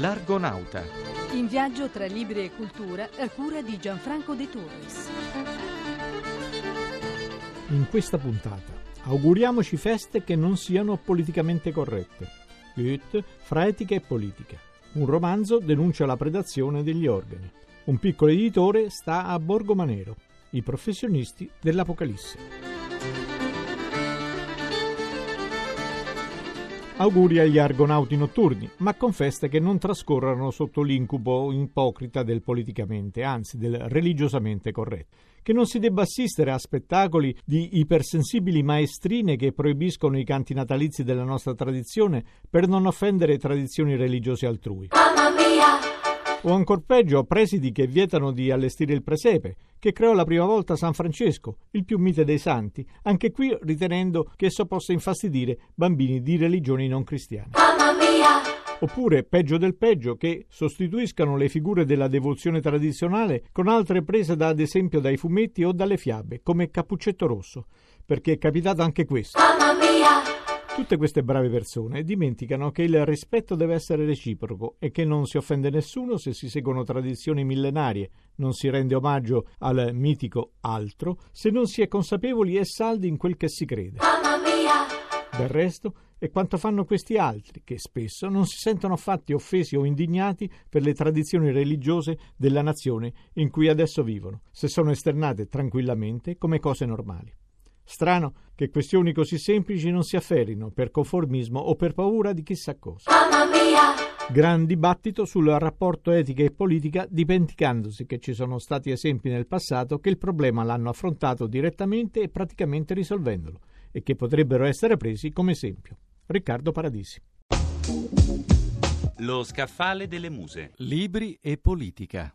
L'Argonauta. In viaggio tra libri e cultura a cura di Gianfranco De Torres. In questa puntata auguriamoci feste che non siano politicamente corrette. Goethe fra etica e politica. Un romanzo denuncia la predazione degli organi. Un piccolo editore sta a Borgo Manero. I professionisti dell'Apocalisse. Auguri agli argonauti notturni, ma con feste che non trascorrano sotto l'incubo ipocrita del politicamente, anzi del religiosamente corretto. Che non si debba assistere a spettacoli di ipersensibili maestrine che proibiscono i canti natalizi della nostra tradizione per non offendere tradizioni religiose altrui. Mamma mia! O ancor peggio, presidi che vietano di allestire il presepe, che creò la prima volta San Francesco, il più mite dei santi, anche qui ritenendo che esso possa infastidire bambini di religioni non cristiane. Mamma mia! Oppure, peggio del peggio, che sostituiscano le figure della devozione tradizionale con altre prese da, ad esempio dai fumetti o dalle fiabe, come Cappuccetto Rosso, perché è capitato anche questo. Mamma mia! Tutte queste brave persone dimenticano che il rispetto deve essere reciproco e che non si offende nessuno se si seguono tradizioni millenarie, non si rende omaggio al mitico altro, se non si è consapevoli e saldi in quel che si crede. Mamma mia! Del resto è quanto fanno questi altri, che spesso non si sentono affatto offesi o indignati per le tradizioni religiose della nazione in cui adesso vivono, se sono esternate tranquillamente come cose normali. Strano che questioni così semplici non si afferrino per conformismo o per paura di chissà cosa. Mamma mia! Gran dibattito sul rapporto etica e politica, dimenticandosi che ci sono stati esempi nel passato che il problema l'hanno affrontato direttamente e praticamente risolvendolo e che potrebbero essere presi come esempio. Riccardo Paradisi. Lo scaffale delle muse. Libri e politica.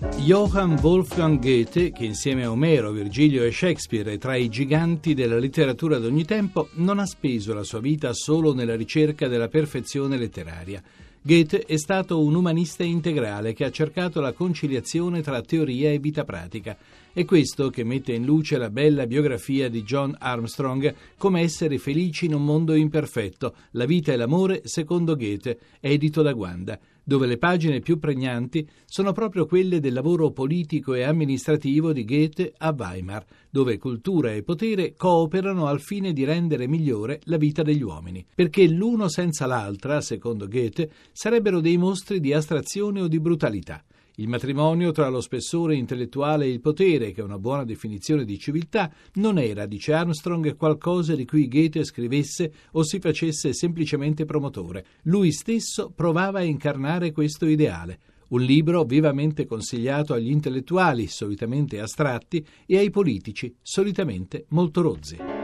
Johann Wolfgang Goethe, che insieme a Omero, Virgilio e Shakespeare è tra i giganti della letteratura d'ogni tempo, non ha speso la sua vita solo nella ricerca della perfezione letteraria. Goethe è stato un umanista integrale che ha cercato la conciliazione tra teoria e vita pratica. È questo che mette in luce la bella biografia di John Armstrong come essere felici in un mondo imperfetto, la vita e l'amore secondo Goethe, edito da Guanda dove le pagine più pregnanti sono proprio quelle del lavoro politico e amministrativo di Goethe a Weimar, dove cultura e potere cooperano al fine di rendere migliore la vita degli uomini, perché l'uno senza l'altra, secondo Goethe, sarebbero dei mostri di astrazione o di brutalità. Il matrimonio tra lo spessore intellettuale e il potere, che è una buona definizione di civiltà, non era, dice Armstrong, qualcosa di cui Goethe scrivesse o si facesse semplicemente promotore. Lui stesso provava a incarnare questo ideale. Un libro vivamente consigliato agli intellettuali, solitamente astratti, e ai politici, solitamente molto rozzi.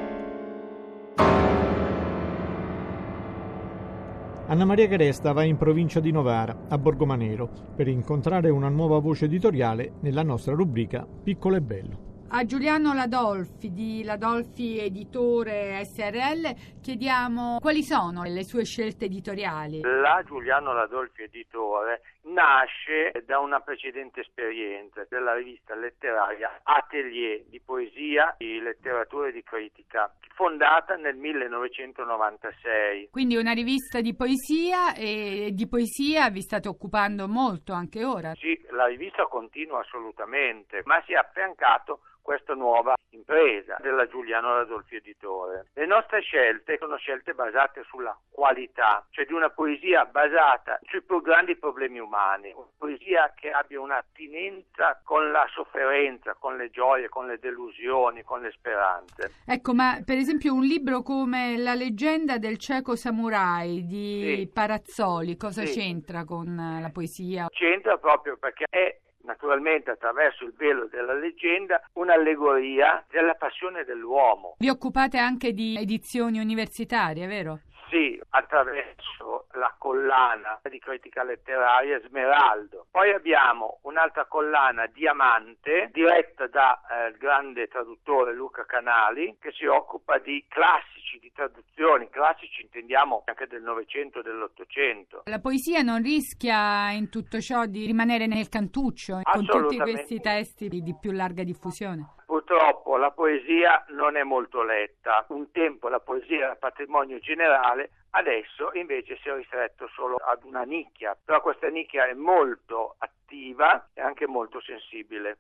Anna Maria Caresta va in provincia di Novara, a Borgomanero, per incontrare una nuova voce editoriale nella nostra rubrica Piccolo e Bello. A Giuliano Ladolfi di Ladolfi Editore SRL chiediamo quali sono le sue scelte editoriali. La Giuliano Ladolfi Editore nasce da una precedente esperienza della rivista letteraria Atelier di poesia, di letteratura e di critica, fondata nel 1996. Quindi una rivista di poesia e di poesia vi state occupando molto anche ora? Sì, la rivista continua assolutamente, ma si è affiancato questa nuova impresa della Giuliano Radolfi Editore. Le nostre scelte sono scelte basate sulla qualità, cioè di una poesia basata sui più grandi problemi umani, una poesia che abbia un'attinenza con la sofferenza, con le gioie, con le delusioni, con le speranze. Ecco, ma per esempio un libro come La leggenda del cieco samurai di sì. Parazzoli, cosa sì. c'entra con la poesia? C'entra proprio perché è naturalmente attraverso il velo della leggenda, un'allegoria della passione dell'uomo. Vi occupate anche di edizioni universitarie, vero? Sì, attraverso la collana di critica letteraria Smeraldo. Poi abbiamo un'altra collana Diamante, diretta dal eh, grande traduttore Luca Canali, che si occupa di classici, di traduzioni, classici intendiamo anche del Novecento e dell'Ottocento. La poesia non rischia in tutto ciò di rimanere nel cantuccio con tutti questi testi di più larga diffusione? Purtroppo la poesia non è molto letta. Un tempo la poesia era patrimonio generale, adesso invece si è ristretto solo ad una nicchia, però questa nicchia è molto attiva e anche molto sensibile.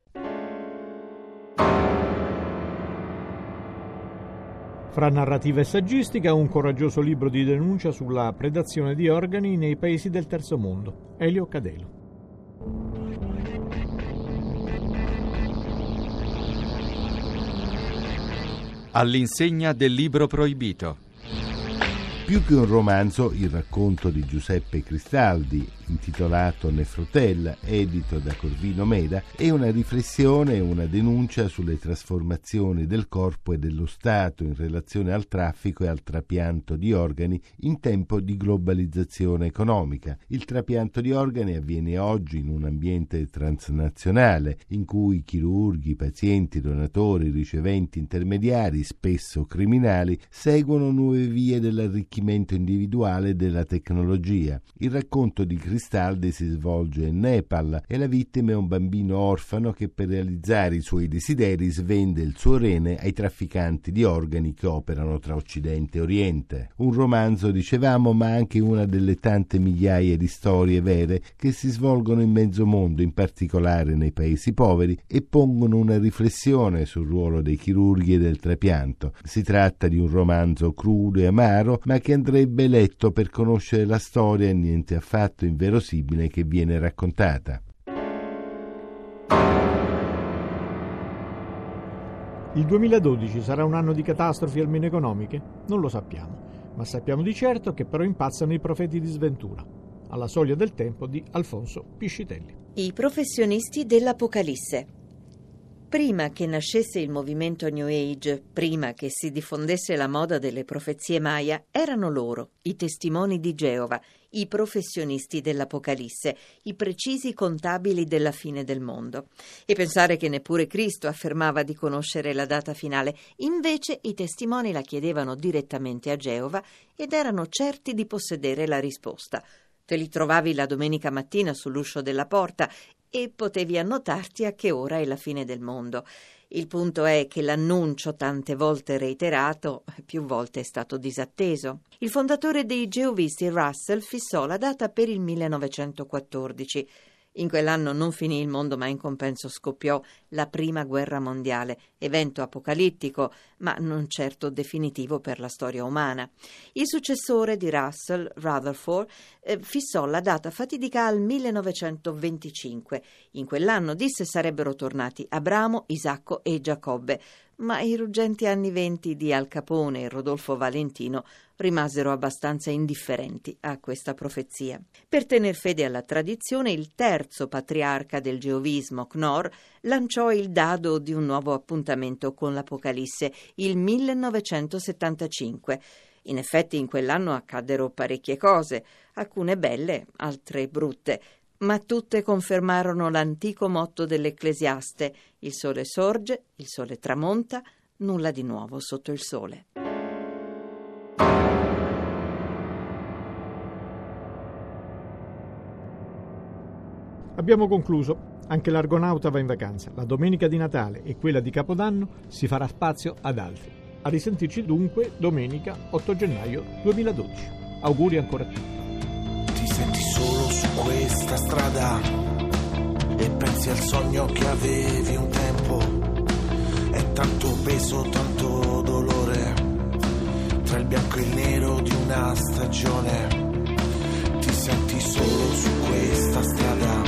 Fra narrativa e saggistica, un coraggioso libro di denuncia sulla predazione di organi nei paesi del terzo mondo. Elio Cadelo. All'insegna del libro proibito. Più che un romanzo, il racconto di Giuseppe Cristaldi, intitolato Nefrotella, edito da Corvino Meda, è una riflessione e una denuncia sulle trasformazioni del corpo e dello Stato in relazione al traffico e al trapianto di organi in tempo di globalizzazione economica. Il trapianto di organi avviene oggi in un ambiente transnazionale, in cui chirurghi, pazienti, donatori, riceventi, intermediari, spesso criminali, seguono nuove vie dell'arricchimento arricchimento individuale della tecnologia. Il racconto di Cristaldi si svolge in Nepal e la vittima è un bambino orfano che per realizzare i suoi desideri svende il suo rene ai trafficanti di organi che operano tra Occidente e Oriente. Un romanzo, dicevamo, ma anche una delle tante migliaia di storie vere che si svolgono in mezzo mondo, in particolare nei paesi poveri, e pongono una riflessione sul ruolo dei chirurghi e del trapianto. Si tratta di un romanzo crudo e amaro, ma che andrebbe letto per conoscere la storia niente affatto inverosimile che viene raccontata. Il 2012 sarà un anno di catastrofi almeno economiche? Non lo sappiamo, ma sappiamo di certo che però impazzano i profeti di sventura, alla soglia del tempo di Alfonso Piscitelli. I professionisti dell'Apocalisse Prima che nascesse il movimento New Age, prima che si diffondesse la moda delle profezie Maya, erano loro, i testimoni di Geova, i professionisti dell'Apocalisse, i precisi contabili della fine del mondo. E pensare che neppure Cristo affermava di conoscere la data finale, invece i testimoni la chiedevano direttamente a Geova ed erano certi di possedere la risposta. Te li trovavi la domenica mattina sull'uscio della porta e potevi annotarti a che ora è la fine del mondo. Il punto è che l'annuncio, tante volte reiterato, più volte è stato disatteso. Il fondatore dei geovisti Russell fissò la data per il 1914 in quell'anno non finì il mondo, ma in compenso scoppiò la prima guerra mondiale, evento apocalittico, ma non certo definitivo per la storia umana. Il successore di Russell, Rutherford, eh, fissò la data fatidica al 1925. In quell'anno disse sarebbero tornati Abramo, Isacco e Giacobbe, ma i ruggenti anni venti di Al Capone e Rodolfo Valentino rimasero abbastanza indifferenti a questa profezia. Per tener fede alla tradizione, il terzo patriarca del geovismo, Knorr, lanciò il dado di un nuovo appuntamento con l'Apocalisse, il 1975. In effetti in quell'anno accaddero parecchie cose, alcune belle, altre brutte, ma tutte confermarono l'antico motto dell'Ecclesiaste: il sole sorge, il sole tramonta, nulla di nuovo sotto il sole. Abbiamo concluso. Anche l'Argonauta va in vacanza. La domenica di Natale e quella di Capodanno si farà spazio ad altri. A risentirci dunque domenica 8 gennaio 2012. Auguri ancora a tutti senti solo su questa strada e pensi al sogno che avevi un tempo. È tanto peso, tanto dolore, tra il bianco e il nero di una stagione. Ti senti solo su questa strada,